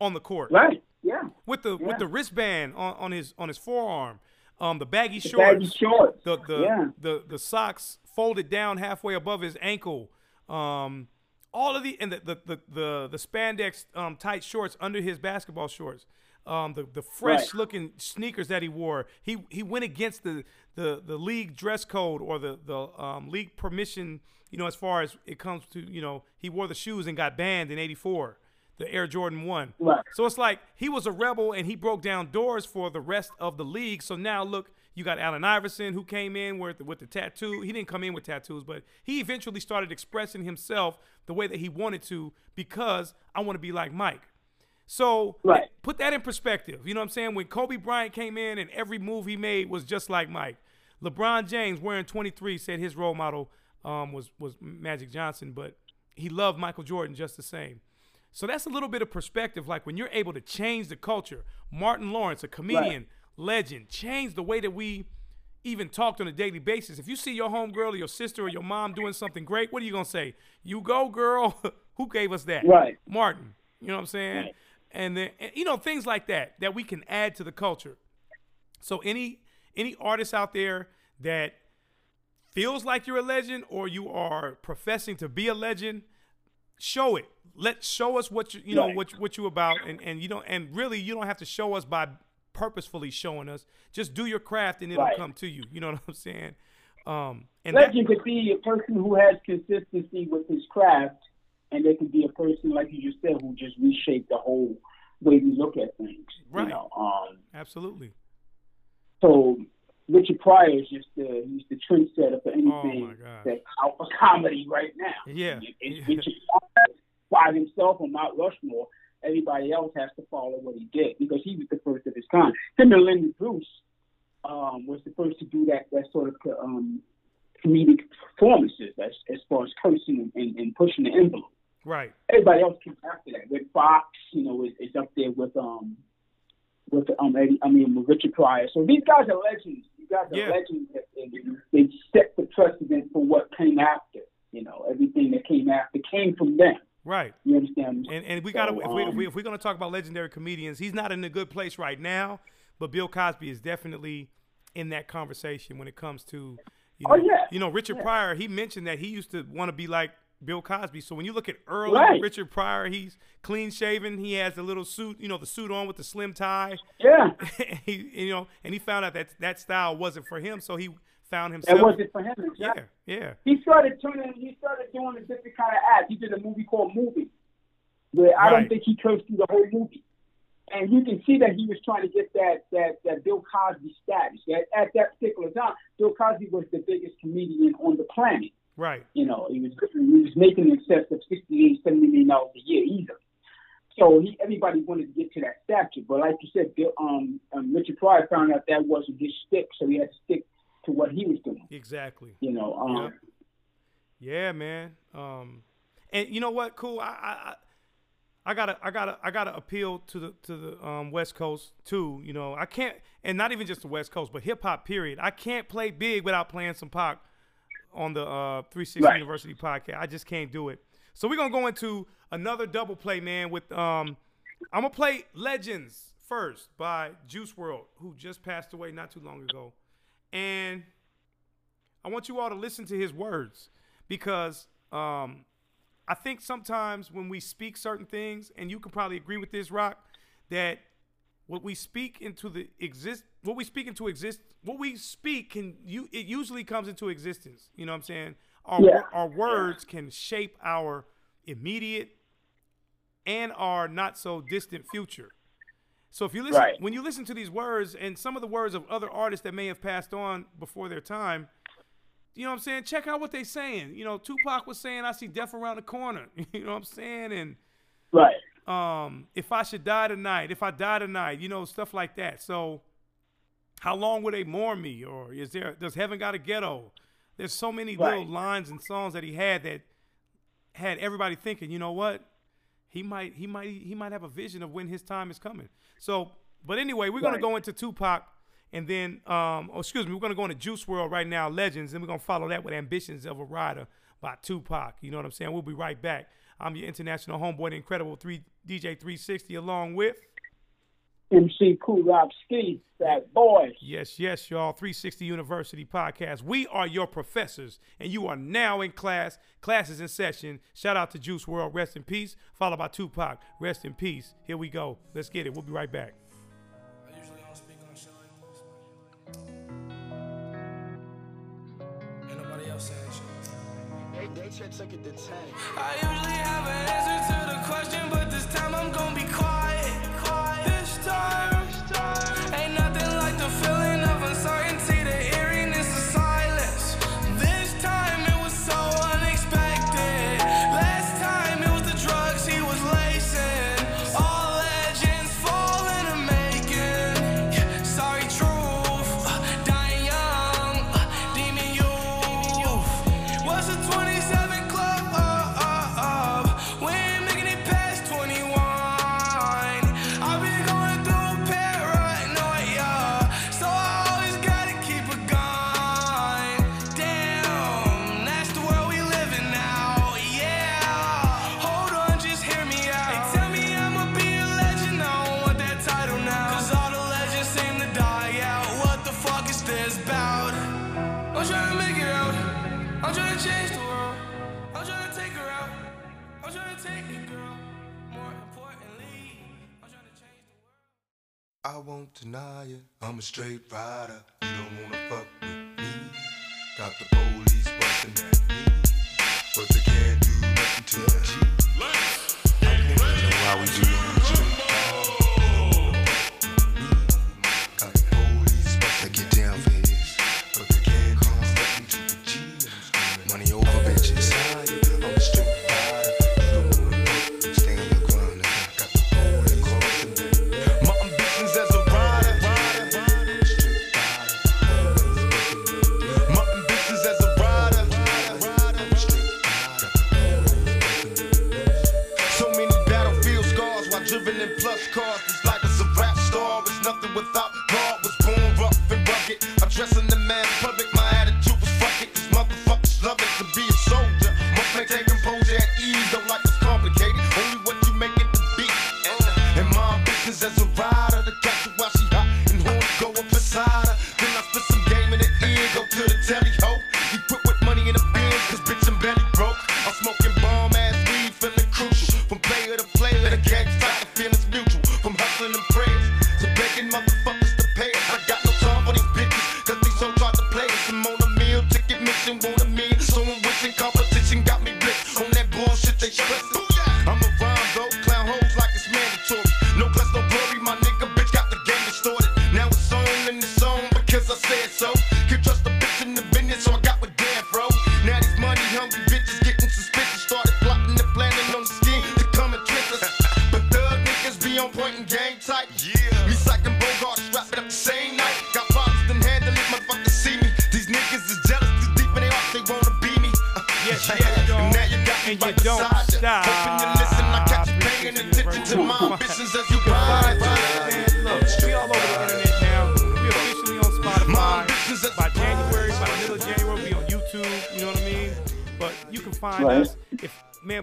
on the court right. Yeah. with the Yeah. with the wristband on, on his on his forearm, um, the baggy The shorts, baggy shorts. the the, Yeah. the the socks folded down halfway above his ankle, um, all of the and the the the the, the spandex um, tight shorts under his basketball shorts. Um, the the fresh Right. looking sneakers that he wore, he he went against the, the, the league dress code or the the um, league permission. You know, as far as it comes to you know, he wore the shoes and got banned in '84, the Air Jordan One. Right. So it's like he was a rebel and he broke down doors for the rest of the league. So now look, you got Allen Iverson who came in with the, with the tattoo. He didn't come in with tattoos, but he eventually started expressing himself the way that he wanted to because I want to be like Mike. So Right. put that in perspective. You know what I'm saying? When Kobe Bryant came in and every move he made was just like Mike. LeBron James, wearing 23, said his role model um, was was Magic Johnson, but he loved Michael Jordan just the same. So that's a little bit of perspective. Like when you're able to change the culture, Martin Lawrence, a comedian, legend, changed the way that we even talked on a daily basis. If you see your homegirl or your sister or your mom doing something great, what are you gonna say? You go, girl. Who gave us that? Right. Martin. You know what I'm saying? Right. And then and, you know things like that that we can add to the culture. So any any artist out there that feels like you're a legend or you are professing to be a legend, show it. Let show us what you you know Right. what what you about and and you don't and really you don't have to show us by purposefully showing us. Just do your craft and it'll Right. come to you. You know what I'm saying? Um and that, Legend could be a person who has consistency with his craft, and there could be a person like you just said who just reshaped the whole way we look at things. Right. You know, um, absolutely. so Richard Pryor is just the he's the trendsetter for Oh, anything God. that's out for comedy right now. Yeah. It- It's Richard Pryor by himself on Mount Rushmore. Everybody else has to follow what he did because he was the first of his kind. Him and Lenny Bruce um, was the first to do that that sort of um, comedic performances as, as far as cursing and, and pushing the envelope. Right. Everybody else came after that. With Fox, you know, is, is up there with um with um Eddie, I mean with Richard Pryor. So these guys are legends. These guys are Yeah. legends. And they set the precedent for what came after. You know, everything that came after came from them. Right. You understand? And and we got to So, if, we, if, um, we, if we're going to talk about legendary comedians, he's not in a good place right now, but Bill Cosby is definitely in that conversation when it comes to you know, Oh, yeah. you know Richard Yeah. Pryor, he mentioned that he used to want to be like Bill Cosby. So when you look at early Right. Richard Pryor, he's clean shaven, he has the little suit, you know, the suit on with the slim tie. Yeah, he you know, and he found out that that style wasn't for him, so he found himself that wasn't for him. Yeah, Exactly. yeah. He started turning. He started doing a different kind of act. He did a movie called Movie, where I Right. don't think he cursed through the whole movie, and you can see that he was trying to get that that that Bill Cosby status. At, at that particular time, Bill Cosby was the biggest comedian on the planet. Right. You know, he was he was making in excess of 68, 70 million dollars a year either. So he, everybody wanted to get to that stature, but like you said, Bill, um, um, Richard Pryor found out that wasn't his stick, so he had to stick to what he was doing. Exactly. You know, um, Yep. Yeah, man. Um, and you know what? Cool. I, I, I- I gotta, I gotta, I gotta appeal to the to the um, West Coast too. You know, I can't, and not even just the West Coast, but hip hop. Period. I can't play big without playing some Pac on the uh, 360 Right. University podcast. I just can't do it. So we're gonna go into another double play, man. With um, I'm gonna play Legends first by Juice WRLD, who just passed away not too long ago, and I want you all to listen to his words because um, I think sometimes when we speak certain things, and you can probably agree with this, Rock, that what we speak into the exist, what we speak into exist, what we speak can you it usually comes into existence. You know what I'm saying? Our Yeah. our words can shape our immediate and our not so distant future. So if you listen, Right. when you listen to these words and some of the words of other artists that may have passed on before their time, you know what I'm saying? Check out what they're saying. You know, Tupac was saying, "I see death around the corner." you know what I'm saying? And right. Um, if I should die tonight, if I die tonight, you know, stuff like that. So, how long will they mourn me? Or is there does heaven got a ghetto? There's so many Right. little lines and songs that he had that had everybody thinking, you know what? He might he might he might have a vision of when his time is coming. So, but anyway, we're gonna go into Tupac and then um oh, excuse me, we're gonna go into Juice WRLD right now, Legends, and we're gonna follow that with Ambitions of a Rider by Tupac. You know what I'm saying? We'll be right back. I'm your international homeboy, the incredible three DJ 360, along with MC Kool Rock Ski, that boy. Yes, yes, y'all. 360 University Podcast. We are your professors, and you are now in class. Class is in session. Shout out to Juice WRLD. Rest in peace. Followed by Tupac. Rest in peace. Here we go. Let's get it. We'll be right back. I usually have an answer to the question, it. I'm a straight rider. You don't wanna fuck with me. Got the police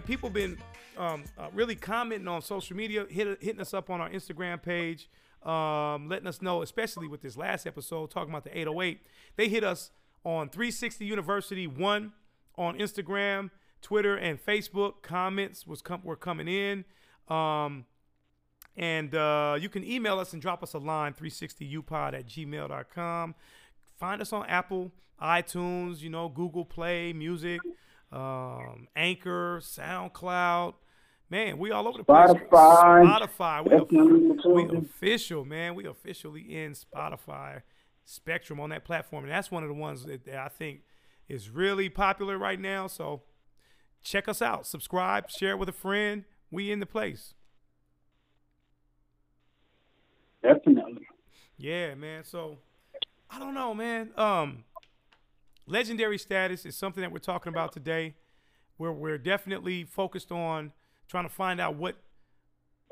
Man, people been um, uh, really commenting on social media, hit, hitting us up on our Instagram page, um, letting us know, especially with this last episode talking about the 808. They hit us on 360 University One on Instagram, Twitter, and Facebook. Comments was com- were coming in. Um, and uh, you can email us and drop us a line 360upod at gmail.com. Find us on Apple, iTunes, you know, Google Play, Music, um, Anchor, SoundCloud. Man, we all over the place. Spotify. Spotify. We, we official, man. We officially in Spotify spectrum on that platform. And that's one of the ones that, that I think is really popular right now. So check us out. Subscribe, share with a friend. We in the place. Definitely. Yeah, man. So I don't know, man. Um, legendary status is something that we're talking about today. Where we're definitely focused on trying to find out what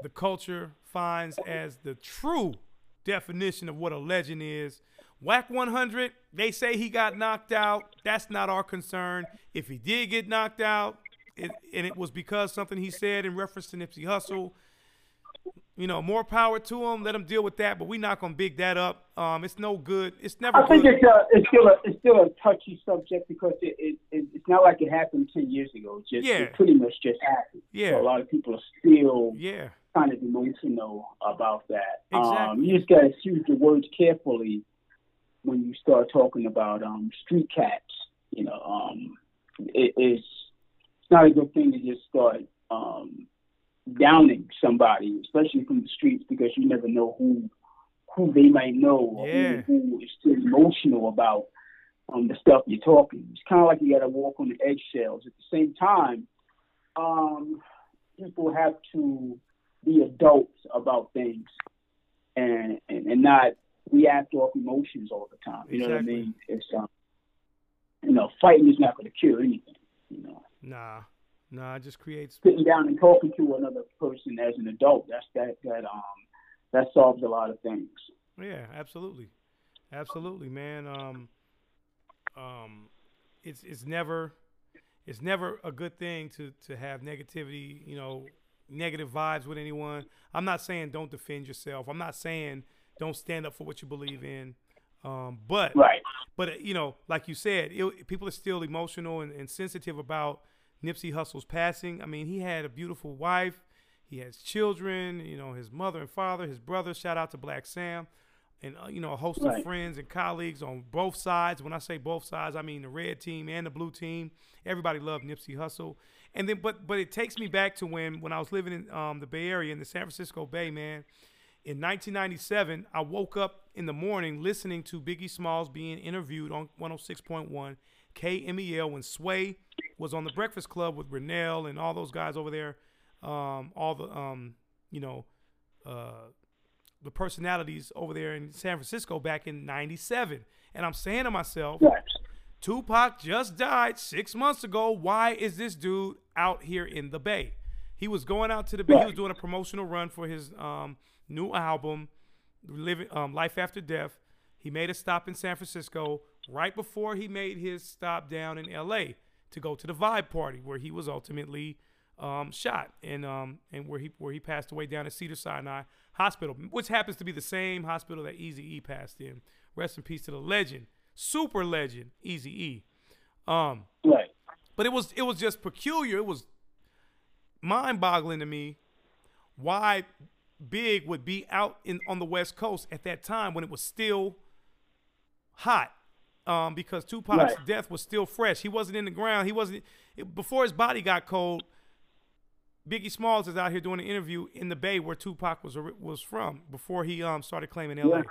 the culture finds as the true definition of what a legend is. Wack 100, they say he got knocked out. That's not our concern. If he did get knocked out, it, and it was because something he said in reference to Nipsey Hussle, you know, more power to them. Let them deal with that. But we're not gonna big that up. Um, it's no good. It's never. I think good. it's a, it's still a it's still a touchy subject because it, it, it it's not like it happened ten years ago. It just Yeah. it pretty much just happened. Yeah. So a lot of people are still yeah, kind of emotional about that. Um, Exactly. you just gotta choose your words carefully when you start talking about um, street cats. You know, um, it, it's it's not a good thing to just start um, downing somebody, especially from the streets, because you never know who who they might know or Yeah. who, is still emotional about um, the stuff you're talking. It's kind of like you got to walk on the eggshells. At the same time, um, people have to be adults about things and, and and not react off emotions all the time. You know what I mean? It's um, you know, fighting is not going to cure anything. You know, nah, nah. It just creates. sitting down and talking to another person as an adult that's that that um that solves a lot of things. Yeah, absolutely, absolutely, man. Um, um, it's it's never, it's never a good thing to to have negativity. You know, negative vibes with anyone. I'm not saying don't defend yourself. I'm not saying don't stand up for what you believe in. Um, but Right. but you know, like you said, it, people are still emotional and, and sensitive about Nipsey Hussle's passing. I mean, he had a beautiful wife, he has children. You know, his mother and father, his brother. Shout out to Black Sam, and uh, you know, a host of friends and colleagues on both sides. When I say both sides, I mean the red team and the blue team. Everybody loved Nipsey Hussle. And then, but but it takes me back to when when I was living in um, the Bay Area in the San Francisco Bay, man. In 1997, I woke up in the morning listening to Biggie Smalls being interviewed on 106.1 KMEL when Sway was on the Breakfast Club with Renell and all those guys over there. Um, all the um, you know, uh, the personalities over there in San Francisco back in '97, and I'm saying to myself, Right. Tupac just died six months ago. Why is this dude out here in the Bay? He was going out to the Bay. He was doing a promotional run for his um, new album, Living um, Life After Death. He made a stop in San Francisco right before he made his stop down in L.A. to go to the Vibe Party, where he was ultimately um, shot and um, and where he where he passed away down at Cedar Sinai Hospital, which happens to be the same hospital that Easy E passed in. Rest in peace to the legend, super legend, Easy E. Um, Right. but it was it was just peculiar. It was mind boggling to me why Big would be out in on the West Coast at that time when it was still hot. Um, because Tupac's Right. death was still fresh. He wasn't in the ground. He wasn't before his body got cold. Biggie Smalls is out here doing an interview in the Bay where Tupac was was from before he um started claiming LA, Yeah.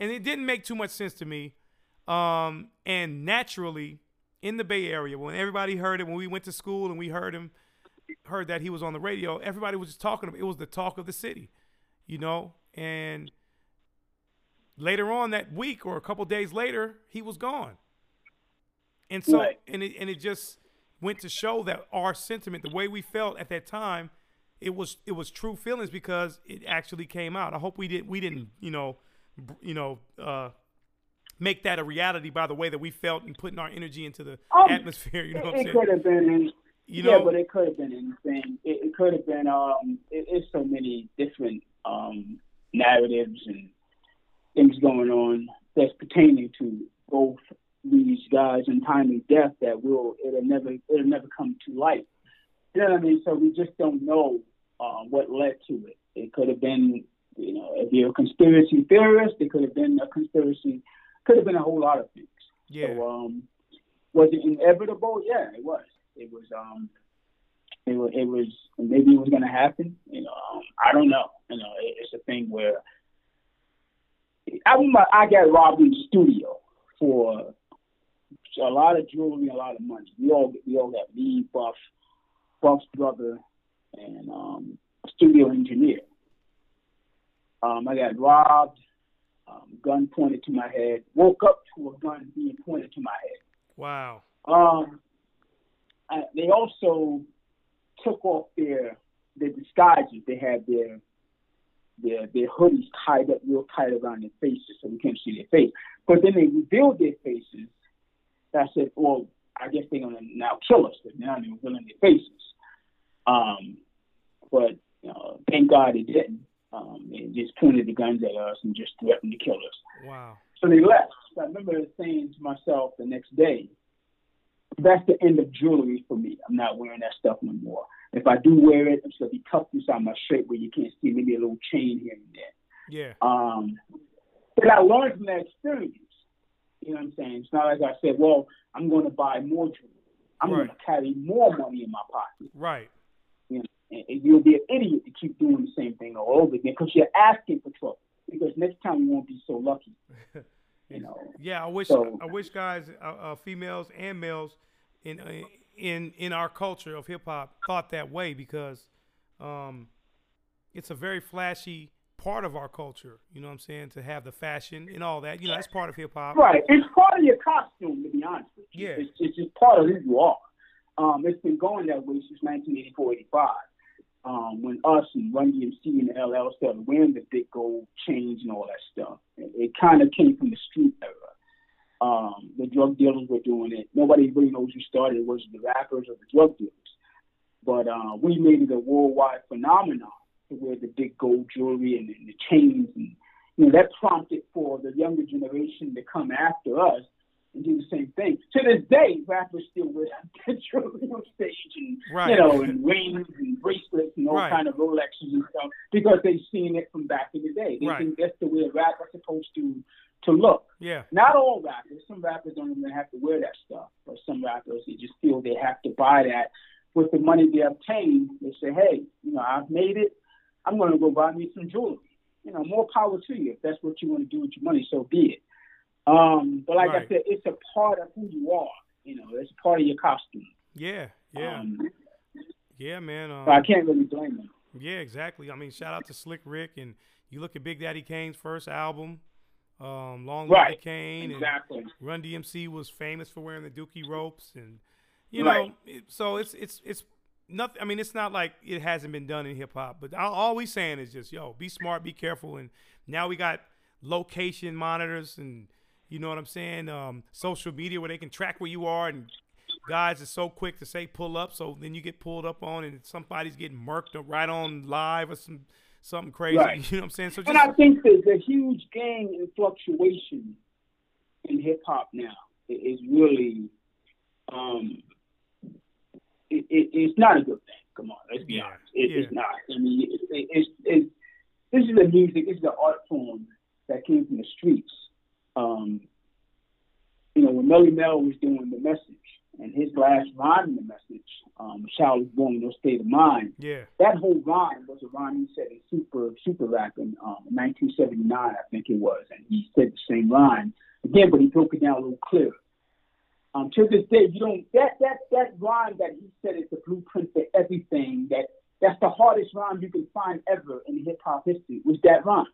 and it didn't make too much sense to me. Um, and naturally, in the Bay Area, when everybody heard it, when we went to school and we heard him, heard that he was on the radio, everybody was just talking. It was the talk of the city, you know. And later on that week, or a couple days later, he was gone. And so, Right. and it and it just went to show that our sentiment, the way we felt at that time, it was it was true feelings because it actually came out. I hope we did we didn't you know you know uh, make that a reality by the way that we felt and putting our energy into the Um, atmosphere. You know what I'm it saying? could have been, You yeah, know- but it could have been anything. It, it could have been. Um, it, it's so many different um, narratives and things going on that's pertaining to both these guys' untimely death that will it'll never it'll never come to light. You know what I mean? So we just don't know uh, what led to it. It could have been, you know, if you're a conspiracy theorist, it could have been a conspiracy. Could have been a whole lot of things. Yeah. So, um, was it inevitable? Yeah, it was. It was. Um, it was. It was. Maybe it was going to happen. You know, um, I don't know. You know, it, it's a thing where I remember I got robbed in the studio for a lot of jewelry, a lot of money. We all we all got me, Buff, Buff's brother, and um, studio engineer. Um, I got robbed. Um, gun pointed to my head. Woke up to a gun being pointed to my head. Wow. Um, I, they also took off their their disguises. They had their their their hoodies tied up real tight around their faces so we can't see their face. But then they revealed their faces. I said, well, I guess they're gonna now kill us because now they're revealing their faces. Um, but you know, thank God they didn't. Um, they just pointed the guns at us and just threatened to kill us. Wow. So they left. So I remember saying to myself the next day, that's the end of jewelry for me. I'm not wearing that stuff no more. If I do wear it, it's gonna be tucked inside my shirt where you can't see, maybe a little chain here and there. Yeah. Um, but I learned from that experience. You know what I'm saying? It's not like I said, well, I'm going to buy more jewelry. I'm going to carry more money in my pocket. Right. You know, and, and you'll be an idiot to keep doing the same thing all over again because you're asking for trouble. Because next time you won't be so lucky. You know. Yeah, I wish So- I wish guys, uh, uh, females and males, in uh, in in our culture of hip hop thought that way because um, it's a very flashy part of our culture. You know what I'm saying? To have the fashion and all that. You know, that's part of hip hop. Right. It's part of your costume, to be honest with you. Yeah. It's, it's just part of who you are. Um, it's been going that way since 1984, 85. Um, when us and Run DMC and LL started wearing the big gold chains and all that stuff, it, it kind of came from the street era. Um, the drug dealers were doing it. Nobody really knows who started it. Was the rappers or the drug dealers? But uh, we made it a worldwide phenomenon to wear the big gold jewelry and, and the chains, and you know that prompted for the younger generation to come after us and do the same thing. To this day, rappers still wear that jewelry on stage, and Right. you know, and rings and bracelets and all Right. kind of Rolexes and stuff because they've seen it from back in the day. They Right. think that's the way a rapper's supposed to to look. Yeah. Not all rappers. Some rappers don't even have to wear that stuff. But some rappers, they just feel they have to buy that with the money they obtain. They say, hey, you know, I've made it. I'm going to go buy me some jewelry. You know, more power to you. If that's what you want to do with your money, so be it. Um, but like I said, it's a part of who you are. You know, it's part of your costume. Yeah. Yeah. Um, yeah, man. Um, so I can't really blame them. Yeah, exactly. I mean, shout out to Slick Rick, and you look at Big Daddy Kane's first album, um, Long Right. Exactly. Run DMC was famous for wearing the Dookie ropes, and you Right. know, it, so it's it's it's nothing. I mean, it's not like it hasn't been done in hip hop, but all, all we saying is just yo, be smart, be careful, and now we got location monitors and you know what I'm saying, um, social media where they can track where you are and guys are so quick to say pull up, so then you get pulled up on and somebody's getting murked right on live or some something crazy. Right. You know what I'm saying? So just And I think there's a huge gain in fluctuation in hip hop now. It is really, um, it, it, it's not a good thing. Come on, let's be Yeah, honest. It, yeah. It's not. I mean, it, it, it's, it's, this is a music, this is an art form that came from the streets. Um, you know, when Melle Mel was doing the message, and his last rhyme in the message, um, "Child is born, no state of mind." yeah, That whole rhyme was a rhyme he said in Super Super Rap in um, 1979, I think it was, and he said the same rhyme again, but he broke it down a little clearer. Um, to this day, you don't that that that rhyme that he said is the blueprint for everything. That that's the hardest rhyme you can find ever in hip hop history. Was that rhyme?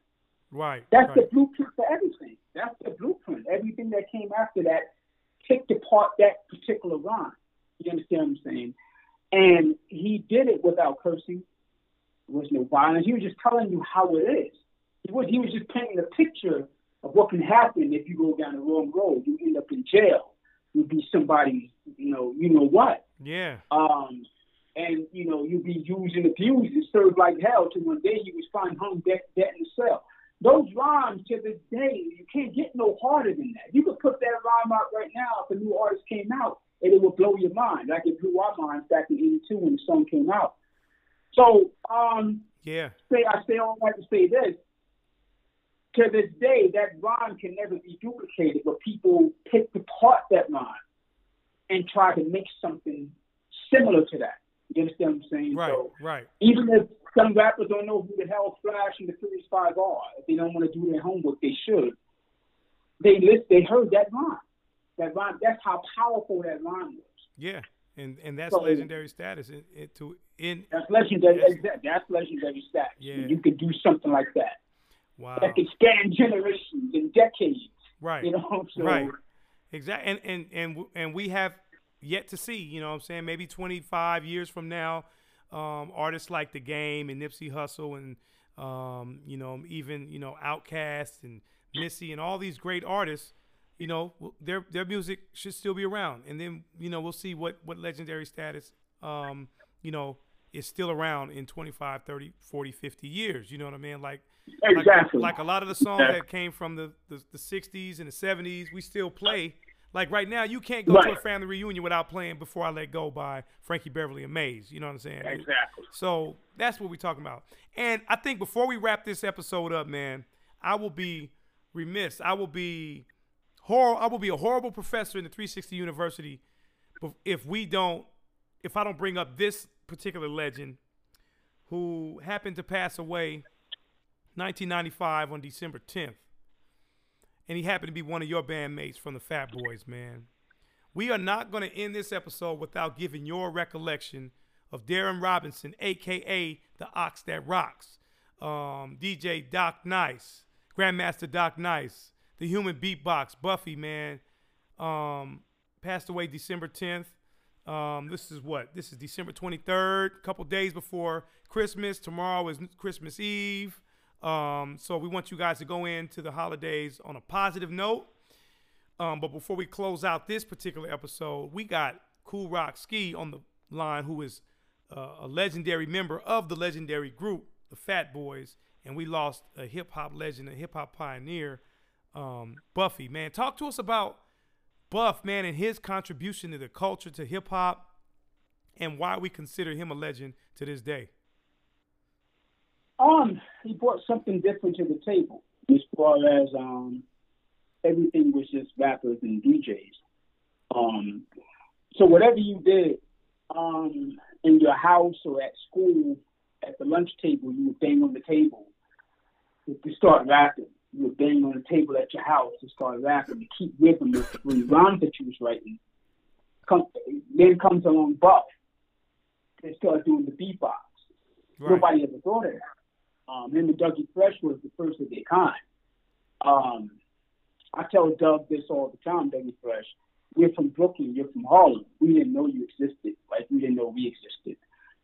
right. That's right. the blueprint for everything. That's the blueprint. Everything that came after that picked apart that particular rhyme. You understand what I'm saying? And he did it without cursing. There was no violence. He was just telling you how it is. He was he was just painting a picture of what can happen if you go down the wrong road. You end up in jail. You'll be somebody, you know, you know what. Yeah. Um, and you know, you'll be used and abused and served like hell. To one day he was found hung dead, dead in the cell. Those rhymes to this day, you can't get no harder than that. You could put that rhyme out right now if a new artist came out, and it would blow your mind. Like it blew our minds back in '82 when the song came out. So, um, Yeah. say I say all right to say this. To this day, that rhyme can never be duplicated, but people pick apart that rhyme and try to make something similar to that. You understand what I'm saying? Right. So Right. even if some rappers don't know who the hell Flash and the Furious Five are, if they don't want to do their homework, they should. They list, they heard that rhyme. That rhyme. That's how powerful that rhyme was. Yeah. And and that's So- legendary status. In, in, to in That's legendary. That's, that's legendary status. Yeah. You could do something like that. wow. That could span generations and decades. Right. You know, so Right. Exactly. And and and and we have yet to see. You know, what I'm saying maybe 25 years from now, um, artists like The Game and Nipsey Hussle and um, you know even you know Outkast and Missy and all these great artists. You know, their their music should still be around, and then you know we'll see what what legendary status um, you know is still around in 25, 30, 40, 50 years. You know what I mean? Like like- Exactly. Like, a lot of the songs that came from the, the, the 60s and the 70s, we still play. Like right now, you can't go to a family reunion without playing Before I Let Go by Frankie Beverly and Maze. You know what I'm saying? Exactly. So that's what we're talking about. And I think before we wrap this episode up, man, I will be remiss. I will be hor- I will be a horrible professor in the 360 University if we don't if I don't bring up this particular legend who happened to pass away 1995 on December 10th. And he happened to be one of your bandmates from the Fat Boys, man. We are not going to end this episode without giving your recollection of Darren Robinson, aka the Ox That Rocks, um, DJ Doc Nice, Grandmaster Doc Nice, the Human Beatbox, Buffy, man, um, passed away December 10th. Um, this is what? This is December 23rd, a couple days before Christmas. Tomorrow is Christmas Eve. Um, so we want you guys to go into the holidays on a positive note. Um, but before we close out this particular episode, we got Kool Rock Ski on the line, who is uh, a legendary member of the legendary group, the Fat Boys, and we lost a hip hop legend, a hip hop pioneer, um, Buffy. Man, talk to us about Buff, man, and his contribution to the culture, to hip hop, and why we consider him a legend to this day. Um, he brought something different to the table as far as um everything was just rappers and DJs. Um, so whatever you did um in your house or at school, at the lunch table, you would bang on the table to start rapping. You would bang on the table at your house to start rapping to keep rhythm with the rhymes that you was writing. Come, then comes along Buff. They start doing the beatbox. Nobody ever thought of that. Um, him and Dougie Fresh was the first of their kind. Um, I tell Doug this all the time, Dougie Fresh. We're from Brooklyn, you're from Harlem. We didn't know you existed, like we didn't know we existed.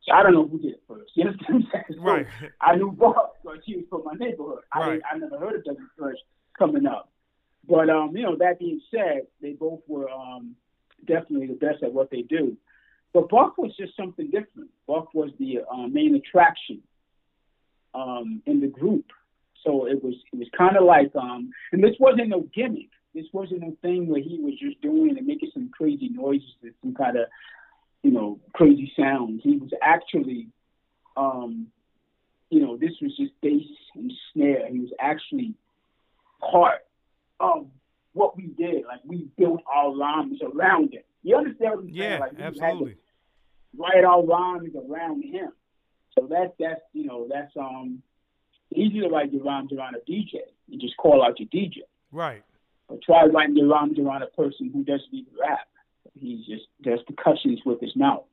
So I don't know who did it first. You understand what I'm saying? So Right. I knew Bob because he was from my neighborhood. I, Right. didn't- I never heard of Dougie Fresh coming up. But um, you know, that being said, they both were um, definitely the best at what they do. But Buck was just something different. Buck was the uh, main attraction um, in the group. So it was it was kind of like, um, and this wasn't no gimmick. This wasn't no thing where he was just doing and making some crazy noises and some kind of, you know, crazy sounds. He was actually, um, you know, this was just bass and snare. He was actually part of what we did. Like we built our rhymes around it. You understand what I'm saying? Yeah, like, we had to absolutely. write our rhymes around him. So that's that's you know that's um easy to write your rhymes around a DJ. You just call out your DJ. Right. But try writing your rhymes around a person who doesn't even rap. He just does percussions with his mouth.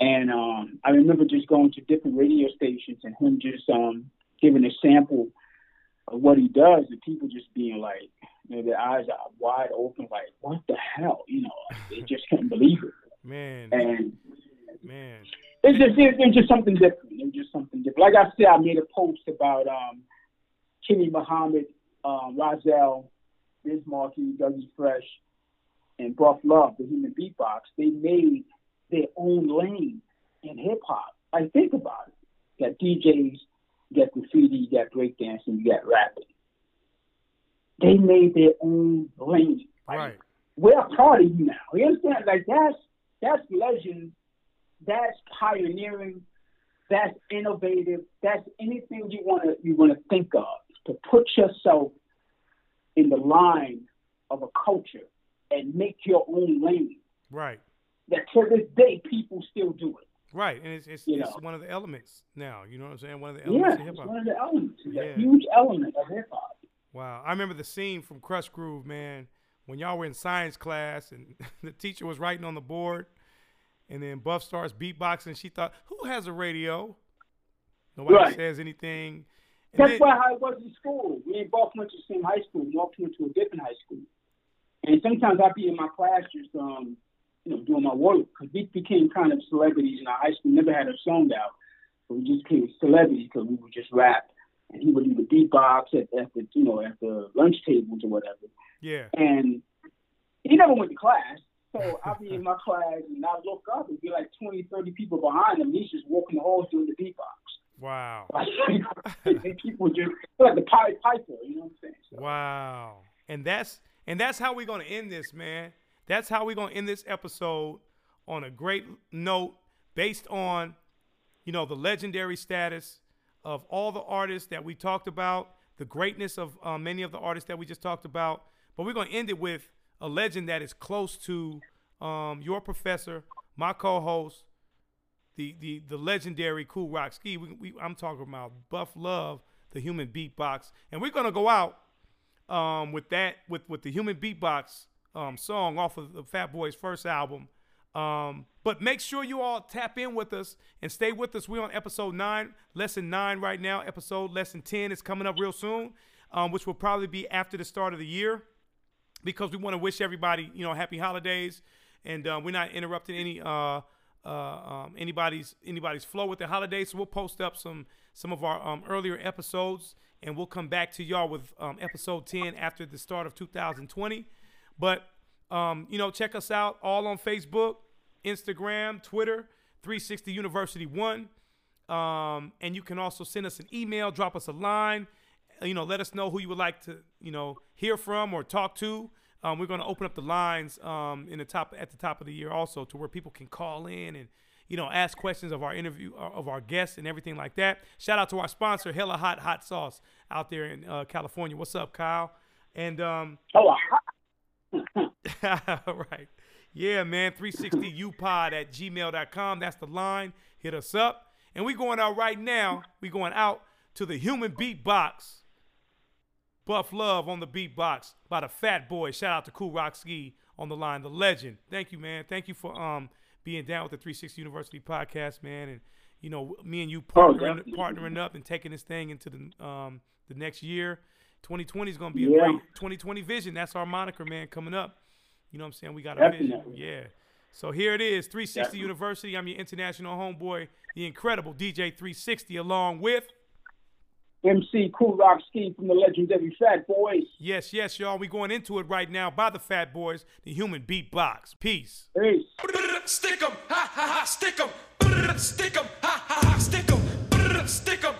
And um I remember just going to different radio stations and him just um giving a sample of what he does and people just being like, you know, their eyes are wide open, like, what the hell? You know, they just couldn't believe it. Man, and man. It's just it's, it's just something different. It's just something different. Like I said, I made a post about um, Kenny Muhammad, um, Rahzel, Biz Markie, Dougie Fresh, and Buff Love, the Human Beatbox. They made their own lane in hip hop. I think about it. You got DJs, you got graffiti, you got breakdancing, you got rapping. They made their own lane. Like, Right. we're a part of you now. You understand? Like that's that's legend. That's pioneering. That's innovative. That's anything you want to you want to think of to put yourself in the line of a culture and make your own lane. Right. That to this day people still do it. Right. And it's it's, it's one of the elements now. You know what I'm saying? One of the Yeah, elements of hip hop. one of the elements. It's Yeah. huge element of hip hop. Wow. I remember the scene from Krush Groove, man, when y'all were in science class and the teacher was writing on the board and then Buff starts beatboxing. She thought, who has a radio? Nobody Right. says anything. And That's then- why how it was in school. We and both went to the same high school. Mark went to a different high school. And sometimes I'd be in my class just, um, you know, doing my work. Because we became kind of celebrities in our high school. Never had a song out. But we just became celebrities because we would just rap. And he would do the beatbox at, at the, you know, at the lunch tables or whatever. yeah. And he never went to class. So I'd be in my class and I'd look up and be like 20, 30 people behind him. He's just walking the halls doing the beatbox. Wow. Like, and people just like the Pied Piper, you know what I'm saying? So, Wow. And that's and that's how we're gonna end this, man. That's how we're gonna end this episode on a great note based on, you know, the legendary status of all the artists that we talked about, the greatness of uh, many of the artists that we just talked about. But we're gonna end it with a legend that is close to um, your professor, my co-host, the the the legendary Kool Rock Ski. We, we, I'm talking about Buff Love, the human beatbox, and we're gonna go out um, with that with with the human beatbox um, song off of the Fat Boys' first album. Um, but make sure you all tap in with us and stay with us. We're on episode nine, lesson nine right now. Episode lesson ten is coming up real soon, um, which will probably be after the start of the year because we want to wish everybody, you know, happy holidays, and uh, we're not interrupting any uh, uh, um, anybody's anybody's flow with the holidays. So we'll post up some some of our um, earlier episodes, and we'll come back to y'all with um, episode ten after the start of 2020. But um, you know, check us out all on Facebook, Instagram, Twitter, 360 University One. Um, and you can also send us an email, drop us a line, you know, let us know who you would like to, you know, hear from or talk to. Um, we're going to open up the lines um, in the top at the top of the year also to where people can call in and you know ask questions of our interview uh, of our guests and everything like that. Shout out to our sponsor, Hella Hot Hot Sauce out there in uh, California. What's up, Kyle? And um, oh, right. Yeah, man. 360upod at gmail.com. That's the line. Hit us up. And we going out right now. We going out to the human beatbox. Buff Love on the beatbox by the Fat Boy. Shout out to Kool Rock Ski on the line, the legend. Thank you, man. Thank you for um being down with the 360 University podcast, man. And you know, me and you partnering, definitely. partnering up and taking this thing into the um the next year. 2020 is gonna be Yeah. a great 2020 vision. That's our moniker, man, coming up. You know what I'm saying? We got a vision. Yeah. So here it is, 360 Definitely. University. I'm your international homeboy, the incredible DJ 360, along with MC Kool Rock Ski from the legendary Fat Boys. Yes, yes, y'all. We going into it right now by the Fat Boys, the Human Beatbox. Peace. Peace. Stick 'em, ha ha ha, stick 'em. Stick 'em, ha ha ha, stick 'em. Stick 'em,